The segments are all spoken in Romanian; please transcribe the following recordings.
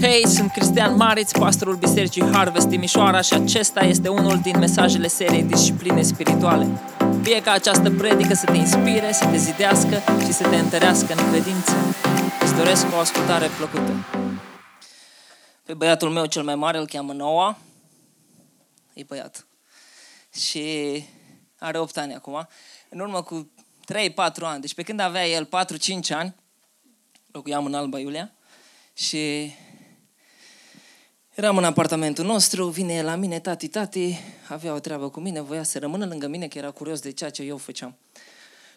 Hei, sunt Cristian Mariț, pastorul Bisericii Harvest Timișoara și acesta este unul din mesajele seriei Discipline Spirituale. Fie ca această predică să te inspire, să te zidească și să te întărească în credință. Îți doresc o ascultare plăcută. Pe băiatul meu cel mai mare îl cheamă Noah. E băiat. Și are 8 ani acum. În urmă cu 3-4 ani, deci pe când avea el 4-5 ani, locuiam în Alba Iulia, și eram în apartamentul nostru, vine el la mine, tati, tati, avea o treabă cu mine, voia să rămână lângă mine, că era curios de ceea ce eu făceam.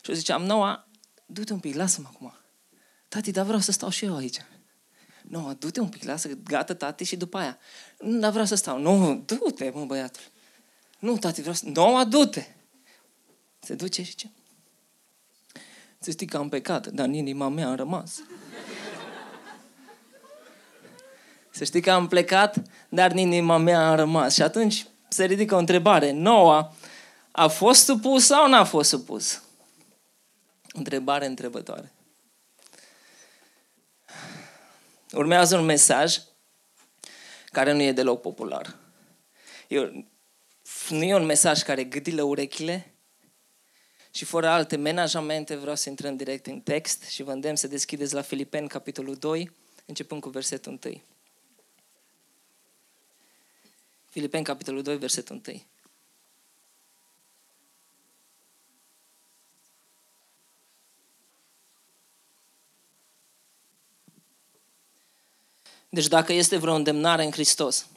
Și eu ziceam, Noa, du-te un pic, lasă-mă acum. Tati, dar vreau să stau și eu aici. Nu, du-te un pic, lasă, gata, tati, și după aia. Nu, dar vreau să stau. Nu, du-te, mă, băiatul. Nu, tati, vreau să... Nu, du-te. Se duce și ce? Să știi că am pecat, dar în inima mea a rămas. Să știi că am plecat, dar în inima mea a rămas. Și atunci se ridică o întrebare. Noua a fost supus sau n-a fost supus? Întrebare întrebătoare. Urmează un mesaj care nu e deloc popular. E, nu e un mesaj care gâdilă urechile și fără alte menajamente vreau să intrăm direct în text și vă îndemn să deschideți la Filipeni, capitolul 2, începând cu versetul 1. Filipeni, capitolul 2, versetul 1. Deci dacă este vreo îndemnare în Hristos,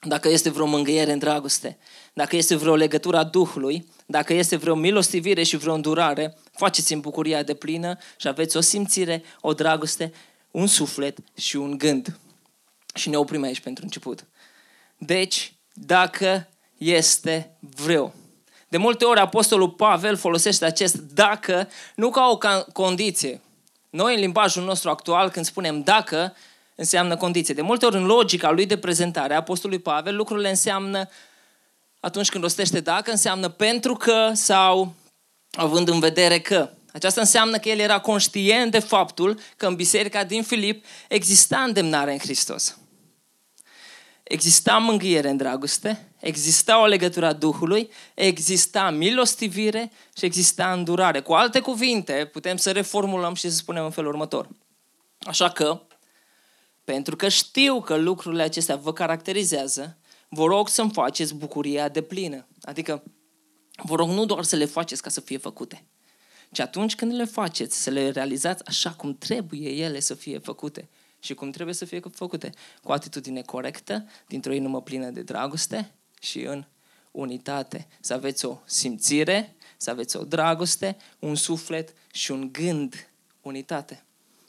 dacă este vreo mângâiere în dragoste, dacă este vreo legătură a Duhului, dacă este vreo milostivire și vreo îndurare, faceți în bucuria de plină și aveți o simțire, o dragoste, un suflet și un gând. Și ne oprim aici pentru început. Deci, dacă este vreo. De multe ori Apostolul Pavel folosește acest dacă nu ca o condiție. Noi în limbajul nostru actual când spunem dacă înseamnă condiție. De multe ori în logica lui de prezentare a Apostolului Pavel lucrurile înseamnă atunci când rostește dacă înseamnă pentru că sau având în vedere că. Aceasta înseamnă că el era conștient de faptul că în biserica din Filip exista îndemnare în Hristos. Exista mângâiere în dragoste, exista o legătură a Duhului, exista milostivire și exista îndurare. Cu alte cuvinte, putem să reformulăm și să spunem în felul următor. Așa că, pentru că știu că lucrurile acestea vă caracterizează, vă rog să-mi faceți bucuria de plină. Adică, vă rog nu doar să le faceți ca să fie făcute, ci atunci când le faceți, să le realizați așa cum trebuie ele să fie făcute și cum trebuie să fie făcute. Cu atitudine corectă, dintr-o inimă plină de dragoste și în unitate. Să aveți o simțire, să aveți o dragoste, un suflet și un gând, unitate.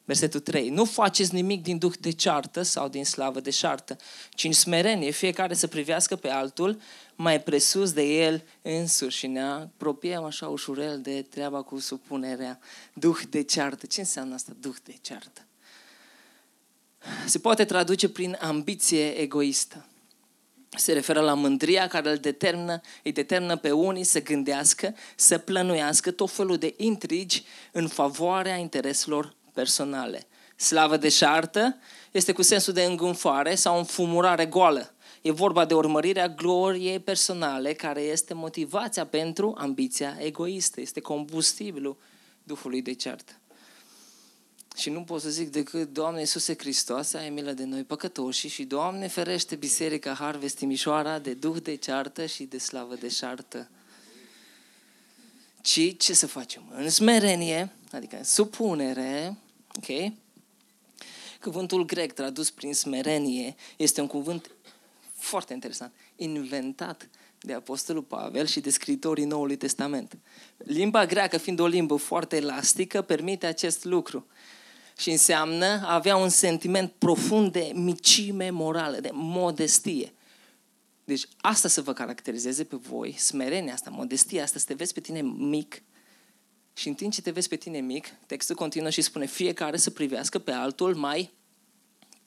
Versetul 3. Nu faceți nimic din duh de ceartă sau din slavă de șartă, ci în smerenie fiecare să privească pe altul mai presus de el însuși. Și ne apropiem așa ușurel de treaba cu supunerea. Duh de ceartă. Ce înseamnă asta, duh de ceartă? Se poate traduce prin ambiție egoistă. Se referă la mândria care îl determină, îi determină pe unii să gândească, să plănuiască tot felul de intrigi în favoarea intereselor personale. Slavă de șartă este cu sensul de îngânfare sau înfumurare goală. E vorba de urmărirea gloriei personale care este motivația pentru ambiția egoistă. Este combustibilul Duhului de ceartă. Și nu pot să zic decât, Doamne Iisuse Hristos, ai milă de noi păcătoși și Doamne ferește Biserica Harvest Timișoara de duh de ceartă și de slavă de șartă. Ci ce să facem? În smerenie, adică în supunere, ok? Cuvântul grec tradus prin smerenie este un cuvânt foarte interesant, inventat de Apostolul Pavel și de scritorii Noului Testament. Limba greacă, fiind o limbă foarte elastică, permite acest lucru și înseamnă a avea un sentiment profund de micime morală, de modestie. Deci asta să vă caracterizeze pe voi, smerenia asta, modestia asta, să te vezi pe tine mic și în timp ce te vezi pe tine mic, textul continuă și spune fiecare să privească pe altul mai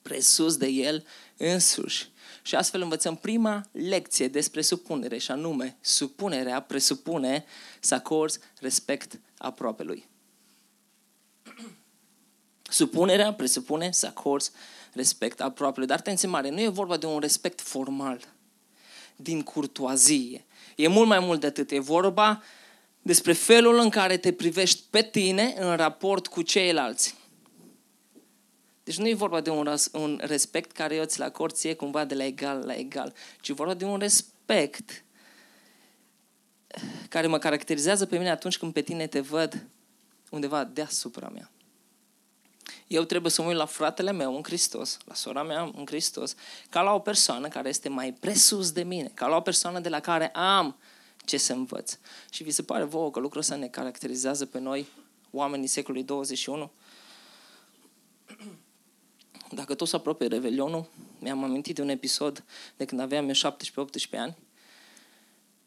presus de el însuși. Și astfel învățăm prima lecție despre supunere și anume, supunerea presupune să acorzi respect aproape lui. Supunerea presupune să acorzi respect aproape. Dar atenție mare, nu e vorba de un respect formal, din curtoazie. E mult mai mult de atât. E vorba despre felul în care te privești pe tine în raport cu ceilalți. Deci nu e vorba de un, un respect care eu ți-l acord ție cumva de la egal la egal, ci e vorba de un respect care mă caracterizează pe mine atunci când pe tine te văd undeva deasupra mea. Eu trebuie să mă uit la fratele meu în Hristos, la sora mea în Hristos, ca la o persoană care este mai presus de mine, ca la o persoană de la care am ce să învăț. Și vi se pare vouă că lucrul ăsta ne caracterizează pe noi, oamenii secolului 21? Dacă tot se apropie Revelionul, mi-am amintit de un episod de când aveam eu 17-18 ani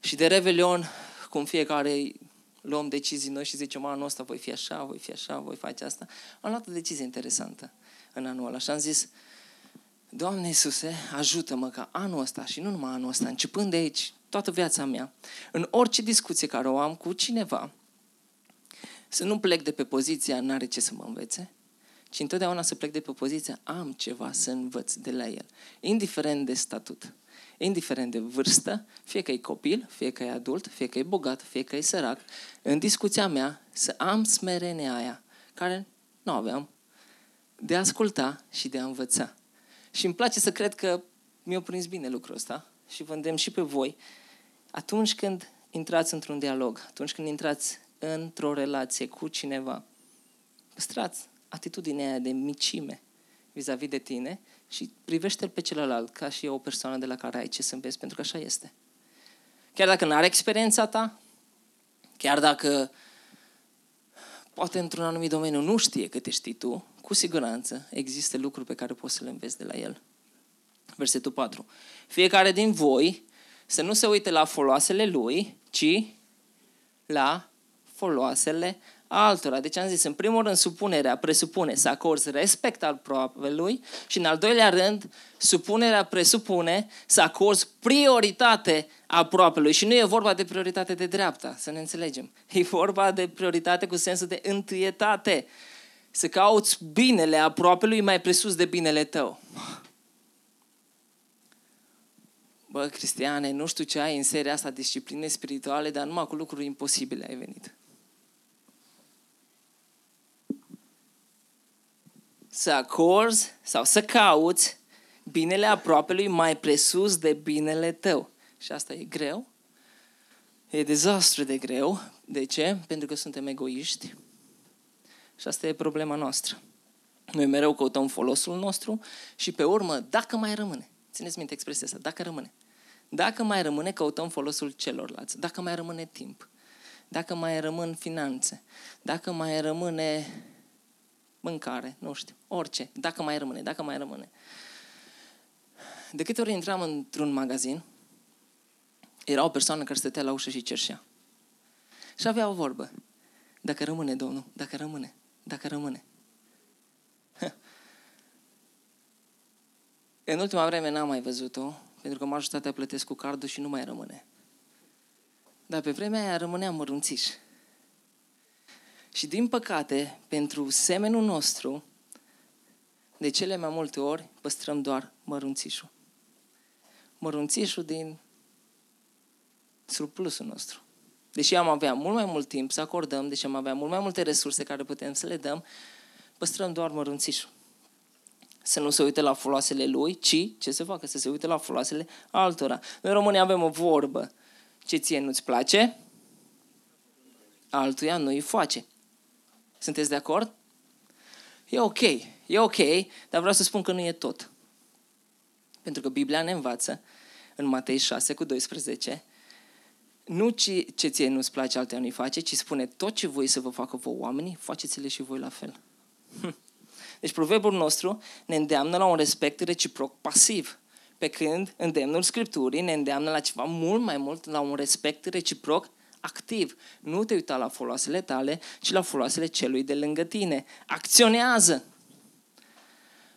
și de Revelion, cum fiecare luăm decizii noi și zicem, anul ăsta voi fi așa, voi fi așa, voi face asta. Am luat o decizie interesantă în anul ăla și am zis, Doamne Iisuse, ajută-mă ca anul ăsta și nu numai anul ăsta, începând de aici, toată viața mea, în orice discuție care o am cu cineva, să nu plec de pe poziția n-are ce să mă învețe, ci întotdeauna să plec de pe poziția am ceva să învăț de la el, indiferent de statut indiferent de vârstă, fie că e copil, fie că e adult, fie că e bogat, fie că e sărac, în discuția mea să am smerenia aia, care nu aveam, de a asculta și de a învăța. Și îmi place să cred că mi-a prins bine lucrul ăsta și vă îndemn și pe voi, atunci când intrați într-un dialog, atunci când intrați într-o relație cu cineva, păstrați atitudinea aia de micime vis-a-vis de tine și privește-l pe celălalt ca și o persoană de la care ai ce să înveți, pentru că așa este. Chiar dacă nu are experiența ta, chiar dacă poate într-un anumit domeniu nu știe câte știi tu, cu siguranță există lucruri pe care poți să le înveți de la el. Versetul 4. Fiecare din voi să nu se uite la foloasele lui, ci la foloasele altora. Deci am zis, în primul rând, supunerea presupune să acorzi respect al lui și în al doilea rând, supunerea presupune să acorzi prioritate lui. Și nu e vorba de prioritate de dreapta, să ne înțelegem. E vorba de prioritate cu sensul de întâietate. Să cauți binele lui mai presus de binele tău. Bă, Cristiane, nu știu ce ai în seria asta, discipline spirituale, dar numai cu lucruri imposibile ai venit. Să acorzi sau să cauți binele aproapelui mai presus de binele tău. Și asta e greu. E dezastru de greu. De ce? Pentru că suntem egoiști. Și asta e problema noastră. Noi mereu căutăm folosul nostru și pe urmă, dacă mai rămâne, țineți minte expresia asta, dacă rămâne, dacă mai rămâne, căutăm folosul celorlalți, dacă mai rămâne timp, dacă mai rămân finanțe, dacă mai rămâne mâncare, nu știu, orice, dacă mai rămâne, dacă mai rămâne. De câte ori intram într-un magazin, era o persoană care stătea la ușă și cerșea. Și avea o vorbă. Dacă rămâne, Domnul, dacă rămâne, dacă rămâne. În ultima vreme n-am mai văzut-o, pentru că majoritatea plătesc cu cardul și nu mai rămâne. Dar pe vremea aia rămânea mărunțiș. Și din păcate, pentru semenul nostru, de cele mai multe ori păstrăm doar mărunțișul. Mărunțișul din surplusul nostru. Deși am avea mult mai mult timp să acordăm, deși am avea mult mai multe resurse care putem să le dăm, păstrăm doar mărunțișul. Să nu se uite la foloasele lui, ci ce se facă? Să se uite la foloasele altora. Noi românii avem o vorbă. Ce ție nu-ți place, altuia nu îi face. Sunteți de acord? E ok, e ok, dar vreau să spun că nu e tot. Pentru că Biblia ne învață în Matei 6 cu 12 nu ce, ce ție nu-ți place, altea nu-i face, ci spune tot ce voi să vă facă vă oamenii, faceți-le și voi la fel. Hm. Deci proverbul nostru ne îndeamnă la un respect reciproc pasiv, pe când îndemnul Scripturii ne îndeamnă la ceva mult mai mult, la un respect reciproc activ. Nu te uita la foloasele tale, ci la foloasele celui de lângă tine. Acționează!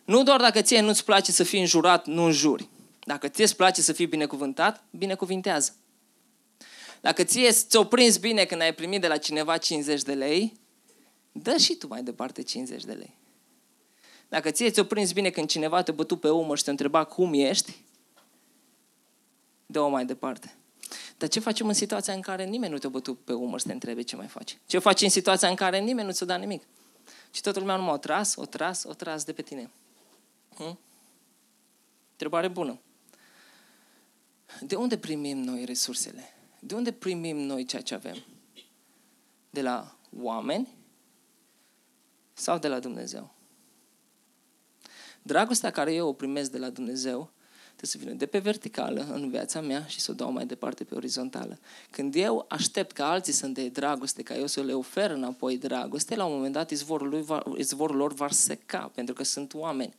Nu doar dacă ție nu-ți place să fii înjurat, nu înjuri. Dacă ție îți place să fii binecuvântat, binecuvintează. Dacă ție ți-o prins bine când ai primit de la cineva 50 de lei, dă și tu mai departe 50 de lei. Dacă ție ți-o prins bine când cineva te bătu pe umăr și te întreba cum ești, dă-o mai departe. Dar ce facem în situația în care nimeni nu te-a bătut pe umăr să te întrebe ce mai faci? Ce faci în situația în care nimeni nu ți-a dat nimic? Și toată lumea nu m-a tras, o tras, o tras de pe tine. Hm? Întrebare bună. De unde primim noi resursele? De unde primim noi ceea ce avem? De la oameni sau de la Dumnezeu? Dragostea care eu o primesc de la Dumnezeu trebuie să vină de pe verticală în viața mea și să o dau mai departe pe orizontală. Când eu aștept ca alții să-mi dea dragoste, ca eu să le ofer înapoi dragoste, la un moment dat izvorul, lui va, izvorul lor va seca, pentru că sunt oameni.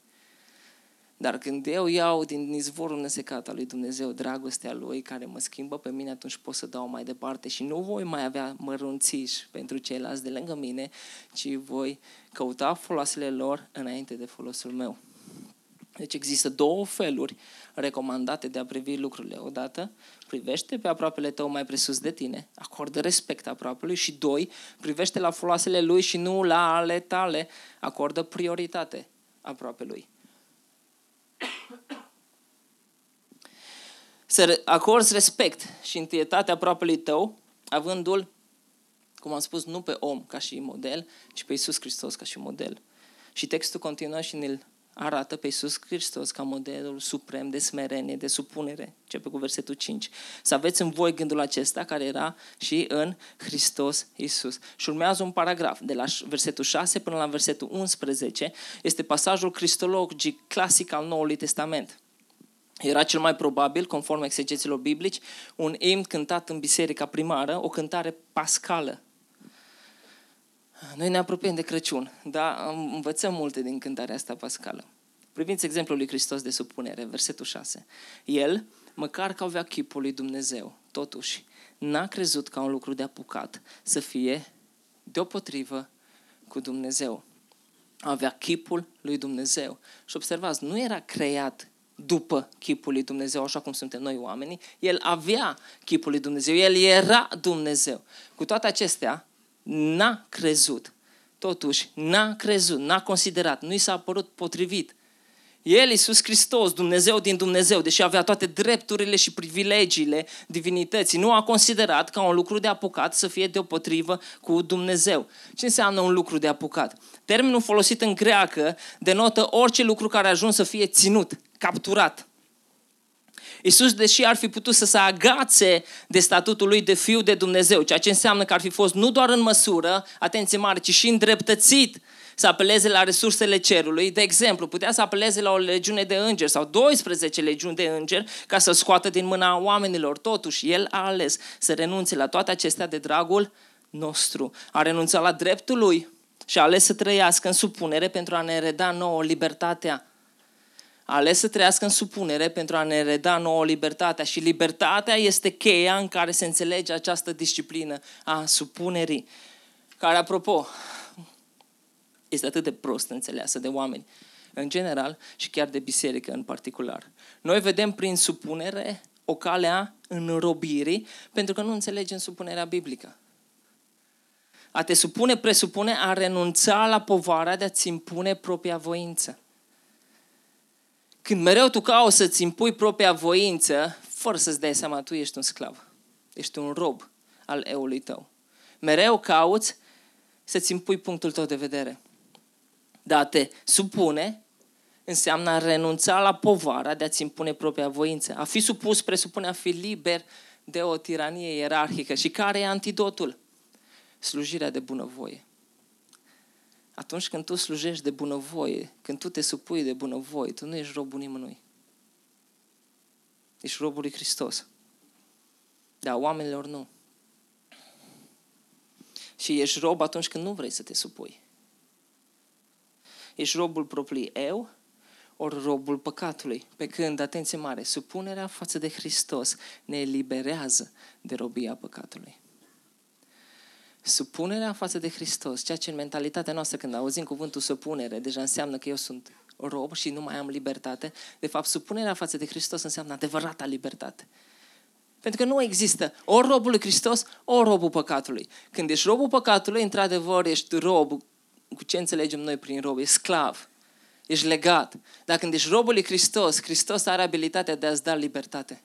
Dar când eu iau din izvorul nesecat al lui Dumnezeu dragostea lui care mă schimbă pe mine, atunci pot să dau mai departe și nu voi mai avea mărunțiși pentru ceilalți de lângă mine, ci voi căuta folosele lor înainte de folosul meu. Deci există două feluri recomandate de a privi lucrurile. Odată, privește pe aproapele tău mai presus de tine, acordă respect aproapelui și doi, privește la foloasele lui și nu la ale tale, acordă prioritate aproapelui. Să acorzi respect și întâietate aproapelui tău, avându-l, cum am spus, nu pe om ca și model, ci pe Iisus Hristos ca și model. Și textul continuă și ne arată pe Iisus Hristos ca modelul suprem de smerenie, de supunere. Începe cu versetul 5. Să aveți în voi gândul acesta care era și în Hristos Iisus. Și urmează un paragraf de la versetul 6 până la versetul 11. Este pasajul cristologic clasic al Noului Testament. Era cel mai probabil, conform exegeților biblici, un imn cântat în biserica primară, o cântare pascală. Noi ne apropiem de Crăciun, dar învățăm multe din cântarea asta pascală. Priviți exemplul lui Hristos de supunere, versetul 6. El, măcar că avea chipul lui Dumnezeu, totuși, n-a crezut ca un lucru de apucat să fie deopotrivă cu Dumnezeu. Avea chipul lui Dumnezeu. Și observați, nu era creat după chipul lui Dumnezeu, așa cum suntem noi oamenii. El avea chipul lui Dumnezeu, el era Dumnezeu. Cu toate acestea, n-a crezut. Totuși, n-a crezut, n-a considerat, nu i s-a părut potrivit. El, Iisus Hristos, Dumnezeu din Dumnezeu, deși avea toate drepturile și privilegiile divinității, nu a considerat ca un lucru de apucat să fie deopotrivă cu Dumnezeu. Ce înseamnă un lucru de apucat? Termenul folosit în greacă denotă orice lucru care a ajuns să fie ținut, capturat. Iisus, deși ar fi putut să se agațe de statutul lui de fiu de Dumnezeu, ceea ce înseamnă că ar fi fost nu doar în măsură, atenție mare, ci și îndreptățit să apeleze la resursele cerului. De exemplu, putea să apeleze la o legiune de îngeri sau 12 legiuni de îngeri ca să scoată din mâna oamenilor. Totuși, el a ales să renunțe la toate acestea de dragul nostru. A renunțat la dreptul lui și a ales să trăiască în supunere pentru a ne reda nouă libertatea a ales să trăiască în supunere pentru a ne reda nouă libertatea și libertatea este cheia în care se înțelege această disciplină a supunerii, care, apropo, este atât de prost înțeleasă de oameni în general și chiar de biserică în particular. Noi vedem prin supunere o cale a înrobirii pentru că nu înțelegem supunerea biblică. A te supune presupune a renunța la povara de a-ți impune propria voință. Când mereu tu cauți să-ți impui propria voință, fără să-ți dai seama, tu ești un sclav. Ești un rob al eului tău. Mereu cauți să-ți impui punctul tău de vedere. Dar te supune înseamnă a renunța la povara de a-ți impune propria voință. A fi supus presupune a fi liber de o tiranie ierarhică. Și care e antidotul? Slujirea de bunăvoie. Atunci când tu slujești de bunăvoie, când tu te supui de bunăvoie, tu nu ești robul nimănui. Ești robul lui Hristos. Dar oamenilor nu. Și ești rob atunci când nu vrei să te supui. Ești robul propriului eu, ori robul păcatului. Pe când, atenție mare, supunerea față de Hristos ne eliberează de robia păcatului supunerea față de Hristos, ceea ce în mentalitatea noastră când auzim cuvântul supunere, deja înseamnă că eu sunt rob și nu mai am libertate. De fapt, supunerea față de Hristos înseamnă adevărata libertate. Pentru că nu există ori robul lui Hristos, ori robul păcatului. Când ești robul păcatului, într-adevăr, ești rob, cu ce înțelegem noi prin rob, e sclav. Ești legat. Dar când ești robul lui Hristos, Hristos are abilitatea de a-ți da libertate.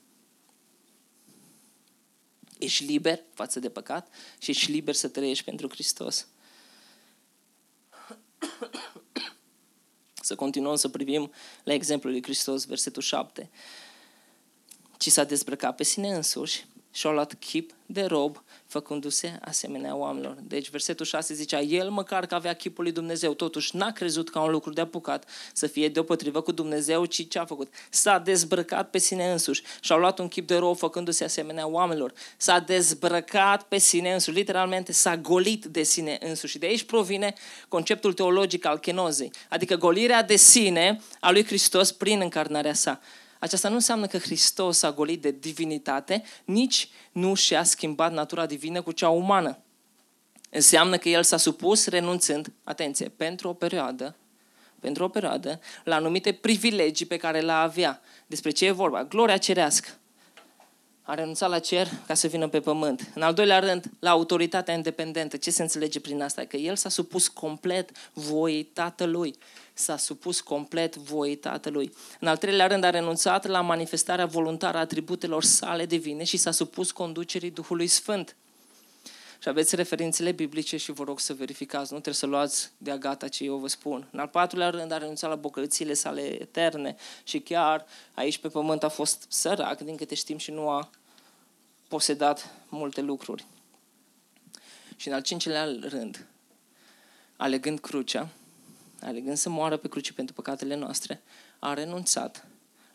Ești liber față de păcat și ești liber să trăiești pentru Hristos. Să continuăm să privim la exemplul lui Hristos, versetul 7. Ci s-a dezbrăcat pe sine însuși și-a luat chip de rob, făcându-se asemenea oamenilor. Deci versetul 6 zicea, el măcar că avea chipul lui Dumnezeu, totuși n-a crezut ca un lucru de apucat să fie deopotrivă cu Dumnezeu, ci ce a făcut? S-a dezbrăcat pe sine însuși și-a luat un chip de rob, făcându-se asemenea oamenilor. S-a dezbrăcat pe sine însuși, literalmente s-a golit de sine însuși. Și de aici provine conceptul teologic al chenozei, adică golirea de sine a lui Hristos prin încarnarea sa. Aceasta nu înseamnă că Hristos a golit de divinitate, nici nu și-a schimbat natura divină cu cea umană. Înseamnă că El s-a supus renunțând, atenție, pentru o perioadă, pentru o perioadă, la anumite privilegii pe care le avea. Despre ce e vorba? Gloria cerească. A renunțat la cer ca să vină pe pământ. În al doilea rând, la autoritatea independentă. Ce se înțelege prin asta? Că el s-a supus complet voii tatălui s-a supus complet voii Tatălui. În al treilea rând a renunțat la manifestarea voluntară a atributelor sale divine și s-a supus conducerii Duhului Sfânt. Și aveți referințele biblice și vă rog să verificați, nu trebuie să luați de gata ce eu vă spun. În al patrulea rând a renunțat la bocălțile sale eterne și chiar aici pe pământ a fost sărac, din câte știm, și nu a posedat multe lucruri. Și în al cincilea rând, alegând crucea, alegând să moară pe cruce pentru păcatele noastre, a renunțat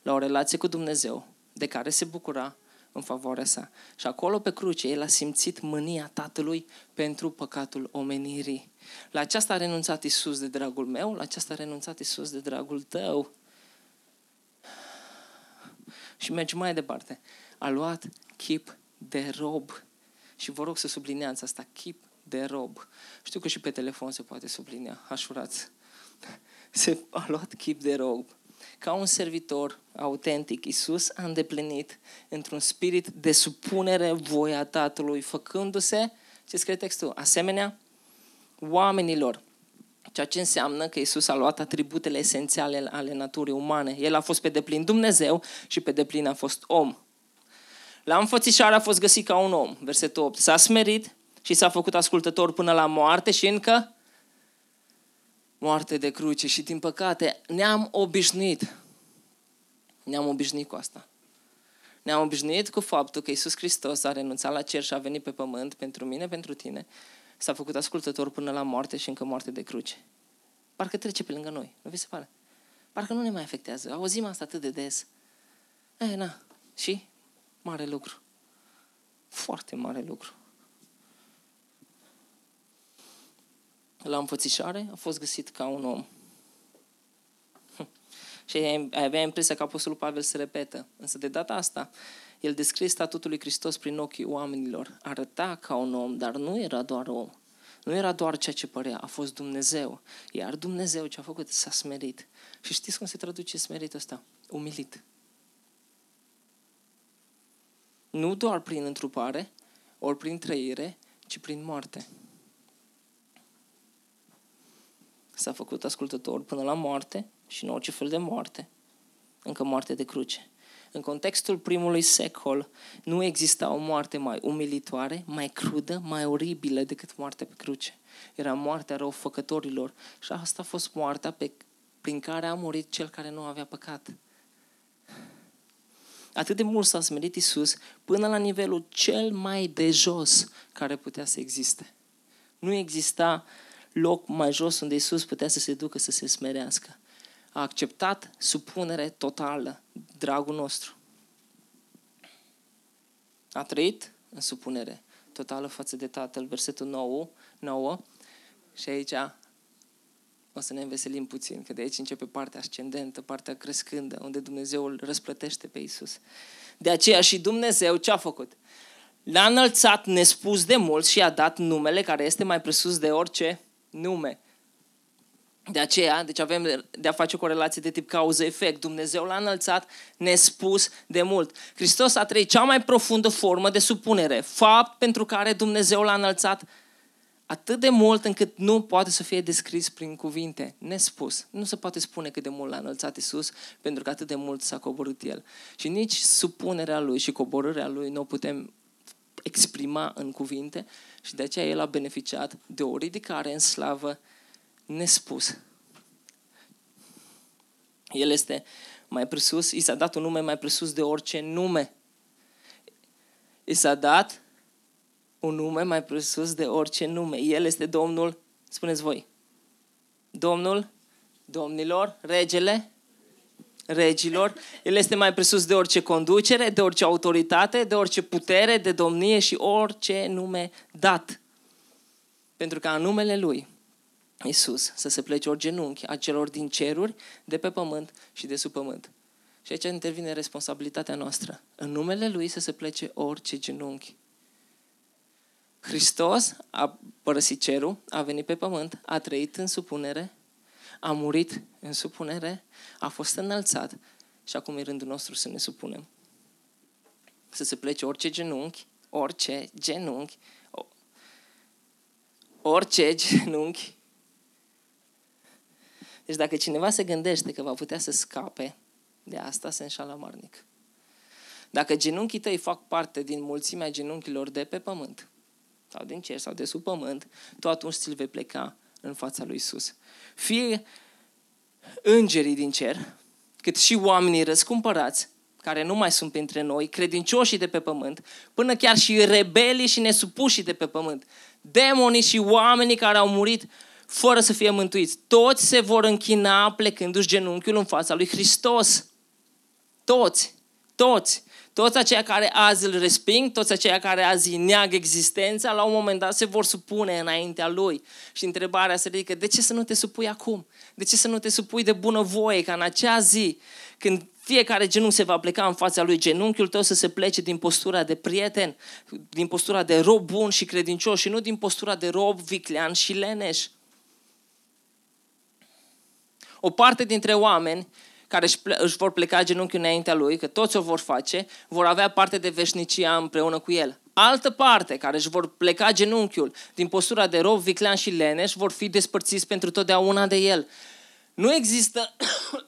la o relație cu Dumnezeu de care se bucura în favoarea sa. Și acolo pe cruce el a simțit mânia Tatălui pentru păcatul omenirii. La aceasta a renunțat Isus de dragul meu, la aceasta a renunțat Isus de dragul tău. Și merge mai departe. A luat chip de rob. Și vă rog să subliniați asta, chip de rob. Știu că și pe telefon se poate sublinia, așurați se a luat chip de rob. Ca un servitor autentic, Isus a îndeplinit într-un spirit de supunere voia Tatălui, făcându-se, ce scrie textul, asemenea oamenilor. Ceea ce înseamnă că Isus a luat atributele esențiale ale naturii umane. El a fost pe deplin Dumnezeu și pe deplin a fost om. La înfățișare a fost găsit ca un om. Versetul 8. S-a smerit și s-a făcut ascultător până la moarte și încă moarte de cruce și din păcate ne-am obișnuit. Ne-am obișnuit cu asta. Ne-am obișnuit cu faptul că Isus Hristos a renunțat la cer și a venit pe pământ pentru mine, pentru tine, s-a făcut ascultător până la moarte și încă moarte de cruce. Parcă trece pe lângă noi, nu vi se pare? Parcă nu ne mai afectează. Auzim asta atât de des. E, eh, na, și? Mare lucru. Foarte mare lucru. la înfățișare, a fost găsit ca un om. Și avea impresia că Apostolul Pavel se repetă. Însă de data asta, el descrie statutul lui Hristos prin ochii oamenilor. Arăta ca un om, dar nu era doar om. Nu era doar ceea ce părea, a fost Dumnezeu. Iar Dumnezeu ce a făcut s-a smerit. Și știți cum se traduce smerit ăsta? Umilit. Nu doar prin întrupare, ori prin trăire, ci prin moarte. s-a făcut ascultător până la moarte și nu orice fel de moarte, încă moarte de cruce. În contextul primului secol nu exista o moarte mai umilitoare, mai crudă, mai oribilă decât moartea pe cruce. Era moartea răufăcătorilor și asta a fost moartea pe, prin care a murit cel care nu avea păcat. Atât de mult s-a smerit Isus până la nivelul cel mai de jos care putea să existe. Nu exista loc mai jos unde Isus putea să se ducă să se smerească. A acceptat supunere totală, dragul nostru. A trăit în supunere totală față de Tatăl, versetul 9, 9 și aici o să ne înveselim puțin, că de aici începe partea ascendentă, partea crescândă, unde Dumnezeu îl răsplătește pe Isus. De aceea și Dumnezeu ce a făcut? L-a înălțat nespus de mult și a dat numele care este mai presus de orice nume. De aceea, deci avem de a face cu o relație de tip cauză-efect. Dumnezeu l-a înălțat nespus de mult. Hristos a trăit cea mai profundă formă de supunere. Fapt pentru care Dumnezeu l-a înălțat atât de mult încât nu poate să fie descris prin cuvinte, nespus. Nu se poate spune cât de mult l-a înălțat Isus, pentru că atât de mult s-a coborât El. Și nici supunerea Lui și coborârea Lui nu o putem exprima în cuvinte și de aceea El a beneficiat de o ridicare în slavă nespus. El este mai presus, i s-a dat un nume mai presus de orice nume. I s-a dat un nume mai presus de orice nume. El este Domnul, spuneți voi, Domnul, domnilor, regele, regilor. El este mai presus de orice conducere, de orice autoritate, de orice putere, de domnie și orice nume dat. Pentru că în numele Lui, Isus, să se plece ori genunchi a celor din ceruri, de pe pământ și de sub pământ. Și aici intervine responsabilitatea noastră. În numele Lui să se plece orice genunchi Hristos a părăsit cerul, a venit pe pământ, a trăit în supunere, a murit în supunere, a fost înălțat și acum e rândul nostru să ne supunem. Să se plece orice genunchi, orice genunchi, orice genunchi. Deci dacă cineva se gândește că va putea să scape de asta, se înșală marnic. Dacă genunchii tăi fac parte din mulțimea genunchilor de pe pământ, sau din cer sau de sub pământ, tu atunci ți-l vei pleca în fața lui Isus. Fie îngerii din cer, cât și oamenii răscumpărați, care nu mai sunt printre noi, credincioșii de pe pământ, până chiar și rebelii și nesupușii de pe pământ, demonii și oamenii care au murit fără să fie mântuiți. Toți se vor închina plecându-și genunchiul în fața lui Hristos. Toți. Toți. Toți aceia care azi îl resping, toți aceia care azi neagă existența, la un moment dat se vor supune înaintea lui. Și întrebarea se ridică, de ce să nu te supui acum? De ce să nu te supui de bunăvoie ca în acea zi, când fiecare genunchi se va pleca în fața lui, genunchiul tău să se plece din postura de prieten, din postura de rob bun și credincios și nu din postura de rob viclean și leneș. O parte dintre oameni care își, ple- își vor pleca genunchiul înaintea lui, că toți o vor face, vor avea parte de veșnicia împreună cu el. Altă parte, care își vor pleca genunchiul din postura de rob, viclean și leneș, vor fi despărțiți pentru totdeauna de el. Nu există,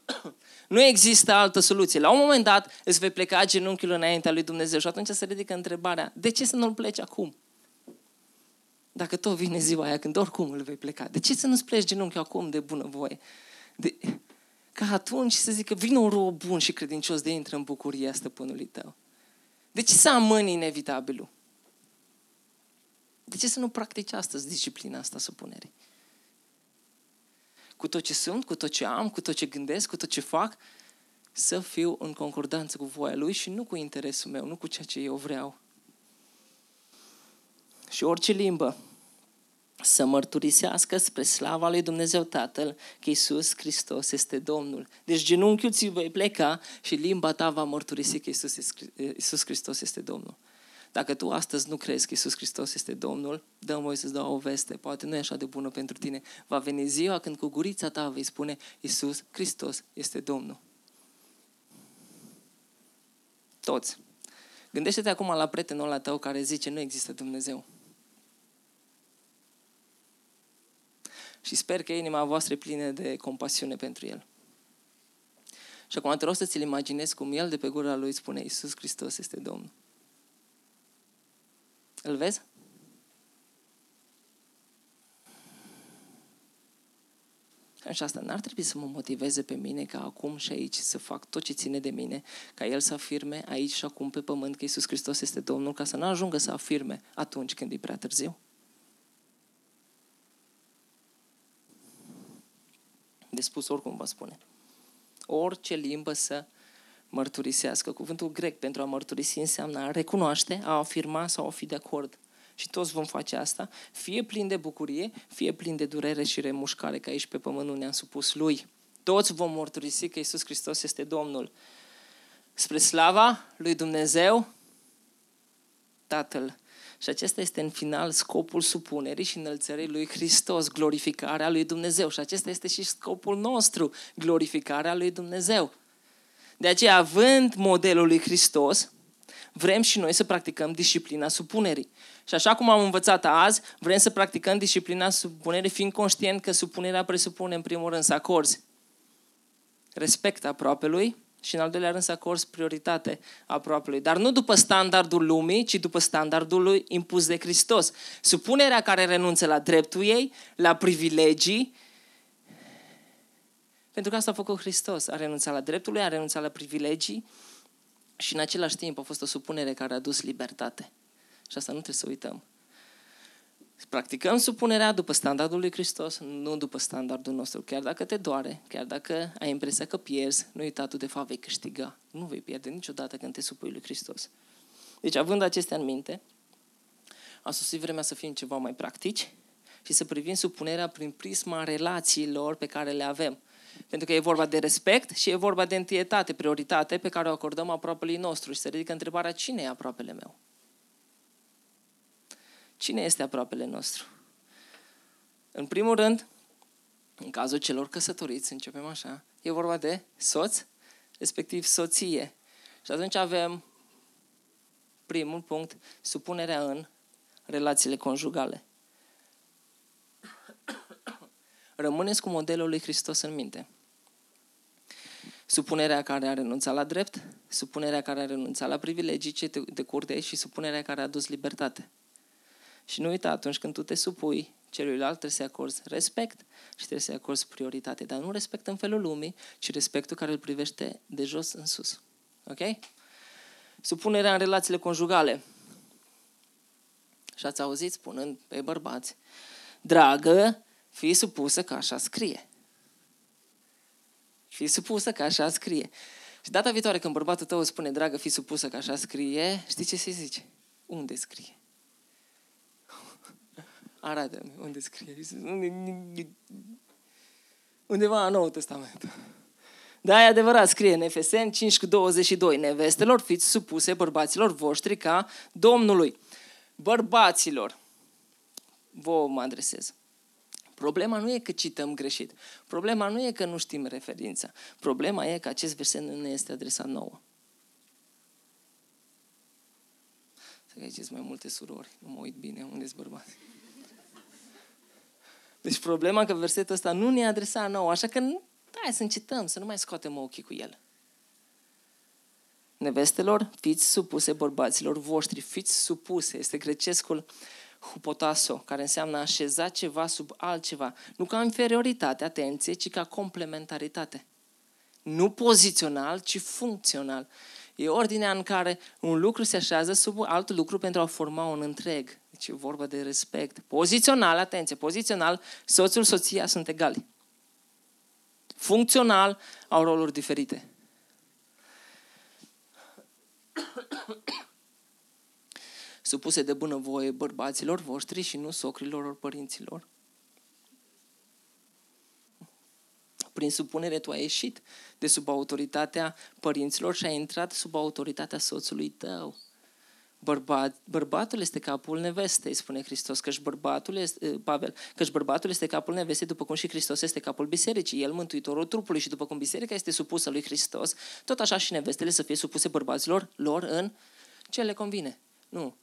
nu există altă soluție. La un moment dat îți vei pleca genunchiul înaintea lui Dumnezeu și atunci se ridică întrebarea, de ce să nu-l pleci acum? Dacă tot vine ziua aia când oricum îl vei pleca, de ce să nu-ți pleci genunchiul acum de bunăvoie? De, ca atunci să zică, vină un rob bun și credincios de intră în bucuria stăpânului tău. De ce să amâni inevitabilul? De ce să nu practici astăzi disciplina asta supunerii? Cu tot ce sunt, cu tot ce am, cu tot ce gândesc, cu tot ce fac, să fiu în concordanță cu voia Lui și nu cu interesul meu, nu cu ceea ce eu vreau. Și orice limbă să mărturisească spre slava lui Dumnezeu Tatăl că Iisus Hristos este Domnul. Deci genunchiul ți vei pleca și limba ta va mărturisi că Iisus, Iisus Hristos este Domnul. Dacă tu astăzi nu crezi că Iisus Hristos este Domnul, dă voi să-ți dau o veste, poate nu e așa de bună pentru tine. Va veni ziua când cu gurița ta vei spune Iisus Hristos este Domnul. Toți. Gândește-te acum la prietenul ăla tău care zice nu există Dumnezeu. Și sper că inima voastră e plină de compasiune pentru el. Și acum te rog să ți-l imaginezi cum el de pe gura lui spune Iisus Hristos este Domnul. Îl vezi? Și asta n-ar trebui să mă motiveze pe mine ca acum și aici să fac tot ce ține de mine, ca El să afirme aici și acum pe pământ că Iisus Hristos este Domnul, ca să nu ajungă să afirme atunci când e prea târziu. De spus oricum vă spune. Orice limbă să mărturisească. Cuvântul grec pentru a mărturisi înseamnă a recunoaște, a afirma sau a fi de acord. Și toți vom face asta, fie plin de bucurie, fie plin de durere și remușcare, că aici pe pământ nu ne-am supus Lui. Toți vom mărturisi că Iisus Hristos este Domnul. Spre slava lui Dumnezeu, Tatăl și acesta este în final scopul supunerii și înălțării lui Hristos, glorificarea lui Dumnezeu. Și acesta este și scopul nostru, glorificarea lui Dumnezeu. De aceea, având modelul lui Hristos, vrem și noi să practicăm disciplina supunerii. Și așa cum am învățat azi, vrem să practicăm disciplina supunerii fiind conștient că supunerea presupune în primul rând să acorzi respect aproapelui și în al doilea rând să acorzi prioritate aproapelui. Dar nu după standardul lumii, ci după standardul lui impus de Hristos. Supunerea care renunță la dreptul ei, la privilegii, pentru că asta a făcut Hristos. A renunțat la dreptul lui, a renunțat la privilegii și în același timp a fost o supunere care a dus libertate. Și asta nu trebuie să uităm. Practicăm supunerea după standardul lui Hristos, nu după standardul nostru. Chiar dacă te doare, chiar dacă ai impresia că pierzi, nu uita tu de fapt vei câștiga. Nu vei pierde niciodată când te supui lui Hristos. Deci, având acestea în minte, a sosit vremea să fim ceva mai practici și să privim supunerea prin prisma relațiilor pe care le avem. Pentru că e vorba de respect și e vorba de întietate, prioritate pe care o acordăm aproapelui nostru. Și se ridică întrebarea, cine e aproapele meu? Cine este aproapele nostru? În primul rând, în cazul celor căsătoriți, începem așa, e vorba de soț, respectiv soție. Și atunci avem primul punct, supunerea în relațiile conjugale. Rămâneți cu modelul lui Hristos în minte. Supunerea care a renunțat la drept, supunerea care a renunțat la privilegii ce de curte și supunerea care a adus libertate. Și nu uita, atunci când tu te supui celuilalt, trebuie să-i acorzi respect și trebuie să-i acorzi prioritate. Dar nu respect în felul lumii, ci respectul care îl privește de jos în sus. Ok? Supunerea în relațiile conjugale. Și ați auzit spunând pe bărbați, dragă, fii supusă că așa scrie. Fii supusă că așa scrie. Și data viitoare când bărbatul tău spune, dragă, fii supusă că așa scrie, știi ce se zice? Unde scrie? Arată-mi unde scrie. Undeva în Noul Testament. Da, e adevărat, scrie în Efeseni 5 cu 22. Nevestelor, fiți supuse bărbaților voștri ca Domnului. Bărbaților, vă mă adresez. Problema nu e că cităm greșit. Problema nu e că nu știm referința. Problema e că acest verset nu ne este adresat nouă. Să aici mai multe surori. Nu mă uit bine. Unde sunt bărbați? Deci problema că versetul ăsta nu ne adresa nou, așa că hai să încetăm, să nu mai scoatem ochii cu el. Nevestelor, fiți supuse bărbaților voștri, fiți supuse, este grecescul hupotaso, care înseamnă așeza ceva sub altceva. Nu ca inferioritate, atenție, ci ca complementaritate. Nu pozițional, ci funcțional. E ordinea în care un lucru se așează sub alt lucru pentru a forma un întreg. Deci e vorba de respect. Pozițional, atenție, pozițional, soțul, soția sunt egali. Funcțional, au roluri diferite. Supuse de bunăvoie bărbaților voștri și nu socrilor ori părinților. Prin supunere tu ai ieșit de sub autoritatea părinților și ai intrat sub autoritatea soțului tău. Bărbat, bărbatul este capul nevestei, spune Hristos, căci bărbatul este, eh, Pavel, căci bărbatul este capul nevestei, după cum și Hristos este capul bisericii, el mântuitorul trupului și după cum biserica este supusă lui Hristos, tot așa și nevestele să fie supuse bărbaților lor în ce le convine. Nu.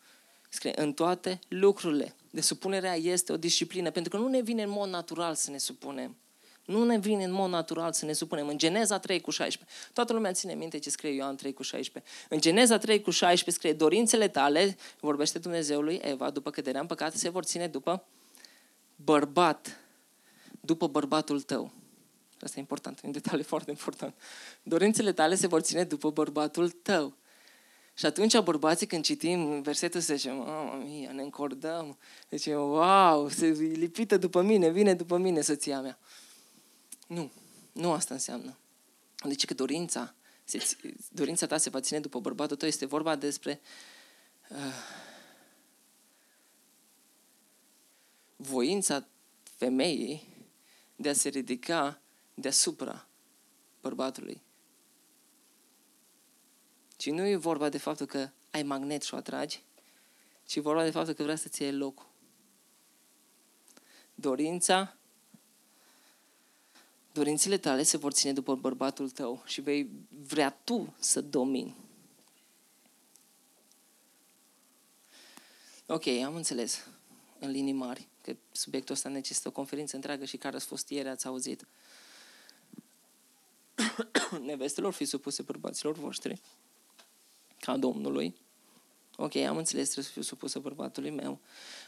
Scrie, în toate lucrurile. De supunerea este o disciplină, pentru că nu ne vine în mod natural să ne supunem. Nu ne vine în mod natural să ne supunem. În Geneza 3 cu 16. Toată lumea ține minte ce scrie Ioan 3 cu 16. În Geneza 3 cu 16 scrie dorințele tale, vorbește Dumnezeului Eva, după căderea în păcat, se vor ține după bărbat, după bărbatul tău. Asta e important, e un detaliu foarte important. Dorințele tale se vor ține după bărbatul tău. Și atunci bărbații când citim versetul se zice, mamă mia, ne încordăm. Deci, wow, se lipită după mine, vine după mine soția mea. Nu, nu asta înseamnă. Deci că dorința, se, dorința ta se va ține după bărbatul tău, este vorba despre uh, voința femeii de a se ridica deasupra bărbatului. Și nu e vorba de faptul că ai magnet și o atragi, ci e vorba de faptul că vrea să-ți iei locul. Dorința dorințele tale se vor ține după bărbatul tău și vei vrea tu să domini. Ok, am înțeles. În linii mari, că subiectul ăsta necesită o conferință întreagă și care a fost ieri, ați auzit. Nevestelor fi supuse bărbaților voștri, ca Domnului. Ok, am înțeles, trebuie să fiu supusă bărbatului meu.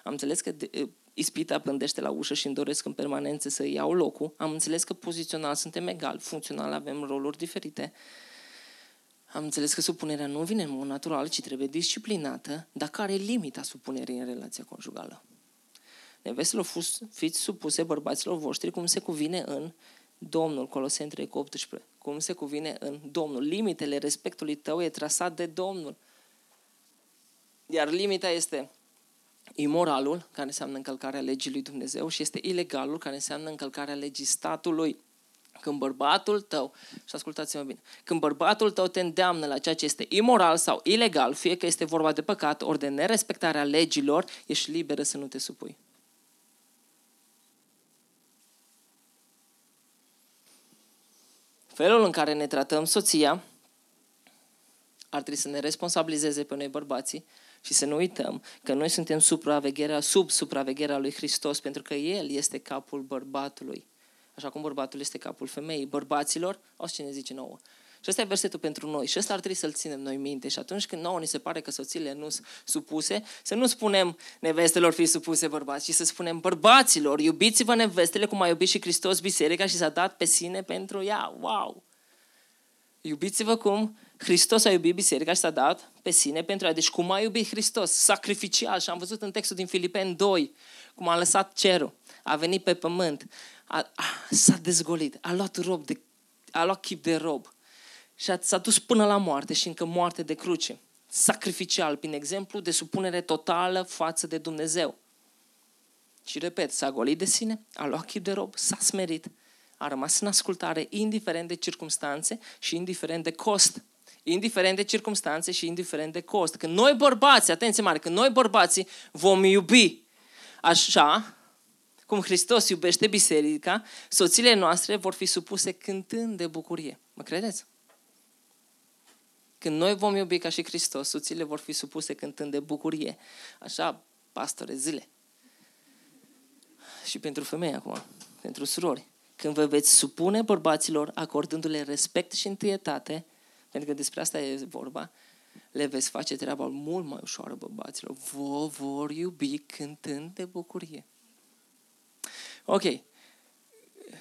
Am înțeles că de, ispita pândește la ușă și îmi doresc în permanență să iau locul. Am înțeles că pozițional suntem egali, funcțional avem roluri diferite. Am înțeles că supunerea nu vine în mod natural, ci trebuie disciplinată, dar care e limita supunerii în relația conjugală? Nevestelor, fiți supuse bărbaților voștri cum se cuvine în Domnul, Coloseni 3 cu 18, cum se cuvine în Domnul. Limitele respectului tău e trasat de Domnul. Iar limita este imoralul, care înseamnă încălcarea legii lui Dumnezeu, și este ilegalul, care înseamnă încălcarea legii statului. Când bărbatul tău, și ascultați-mă bine, când bărbatul tău te îndeamnă la ceea ce este imoral sau ilegal, fie că este vorba de păcat ori de nerespectarea legilor, ești liberă să nu te supui. Felul în care ne tratăm soția ar trebui să ne responsabilizeze pe noi bărbații și să nu uităm că noi suntem supravegherea, sub supravegherea lui Hristos pentru că El este capul bărbatului. Așa cum bărbatul este capul femeii. Bărbaților, o să ne zice nouă. Și ăsta e versetul pentru noi. Și ăsta ar trebui să-l ținem noi minte. Și atunci când nouă ni se pare că soțiile nu sunt supuse, să nu spunem nevestelor fi supuse bărbați, ci să spunem bărbaților, iubiți-vă nevestele cum a iubit și Hristos biserica și s-a dat pe sine pentru ea. Wow! Iubiți-vă cum Hristos a iubit biserica și s-a dat pe sine pentru ea. Deci cum a iubit Hristos? Sacrificial. Și am văzut în textul din Filipeni 2 cum a lăsat cerul, a venit pe pământ, a, a, s-a dezgolit, a luat rob de, a luat chip de rob și a, s-a dus până la moarte și încă moarte de cruce. Sacrificial, prin exemplu, de supunere totală față de Dumnezeu. Și repet, s-a golit de sine, a luat chip de rob, s-a smerit, a rămas în ascultare, indiferent de circumstanțe și indiferent de cost. Indiferent de circumstanțe și indiferent de cost. Când noi bărbați, atenție mare, când noi bărbații vom iubi așa cum Hristos iubește biserica, soțiile noastre vor fi supuse cântând de bucurie. Mă credeți? Când noi vom iubi ca și Hristos, soțiile vor fi supuse cântând de bucurie. Așa, pastore, zile. Și pentru femei acum, pentru surori. Când vă veți supune bărbaților, acordându-le respect și întâietate, pentru că despre asta e vorba, le veți face treaba mult mai ușoară bărbaților. Vă vor iubi cântând de bucurie. Ok.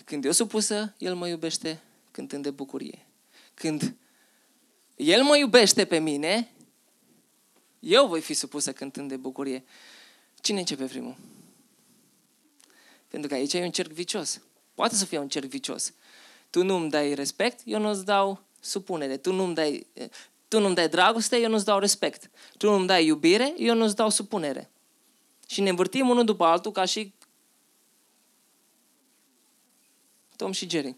Când eu supusă, el mă iubește cântând de bucurie. Când el mă iubește pe mine, eu voi fi supusă cântând de bucurie. Cine începe primul? Pentru că aici e un cerc vicios. Poate să fie un cerc vicios. Tu nu îmi dai respect, eu nu-ți dau supunere. Tu nu-mi dai, tu nu-mi dai dragoste, eu nu-ți dau respect. Tu nu-mi dai iubire, eu nu-ți dau supunere. Și ne învârtim unul după altul ca și Tom și Jerry.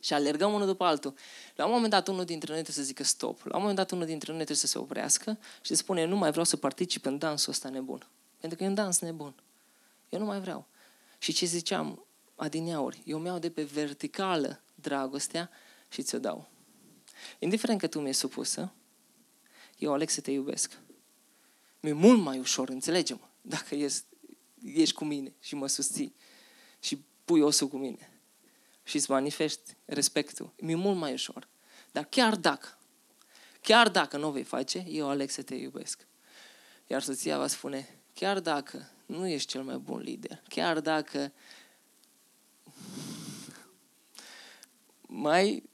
Și alergăm unul după altul. La un moment dat unul dintre noi trebuie să zică stop. La un moment dat unul dintre noi trebuie să se oprească și să spune nu mai vreau să particip în dansul ăsta nebun. Pentru că e un dans nebun. Eu nu mai vreau. Și ce ziceam adineauri, eu mi-au de pe verticală dragostea și ți-o dau. Indiferent că tu mi-e supusă, eu aleg să te iubesc. Mi-e mult mai ușor, înțelegem, dacă ești, ești cu mine și mă susții și pui osul cu mine și îți manifesti respectul. Mi-e mult mai ușor. Dar chiar dacă, chiar dacă nu o vei face, eu aleg să te iubesc. Iar soția va spune, chiar dacă nu ești cel mai bun lider, chiar dacă mai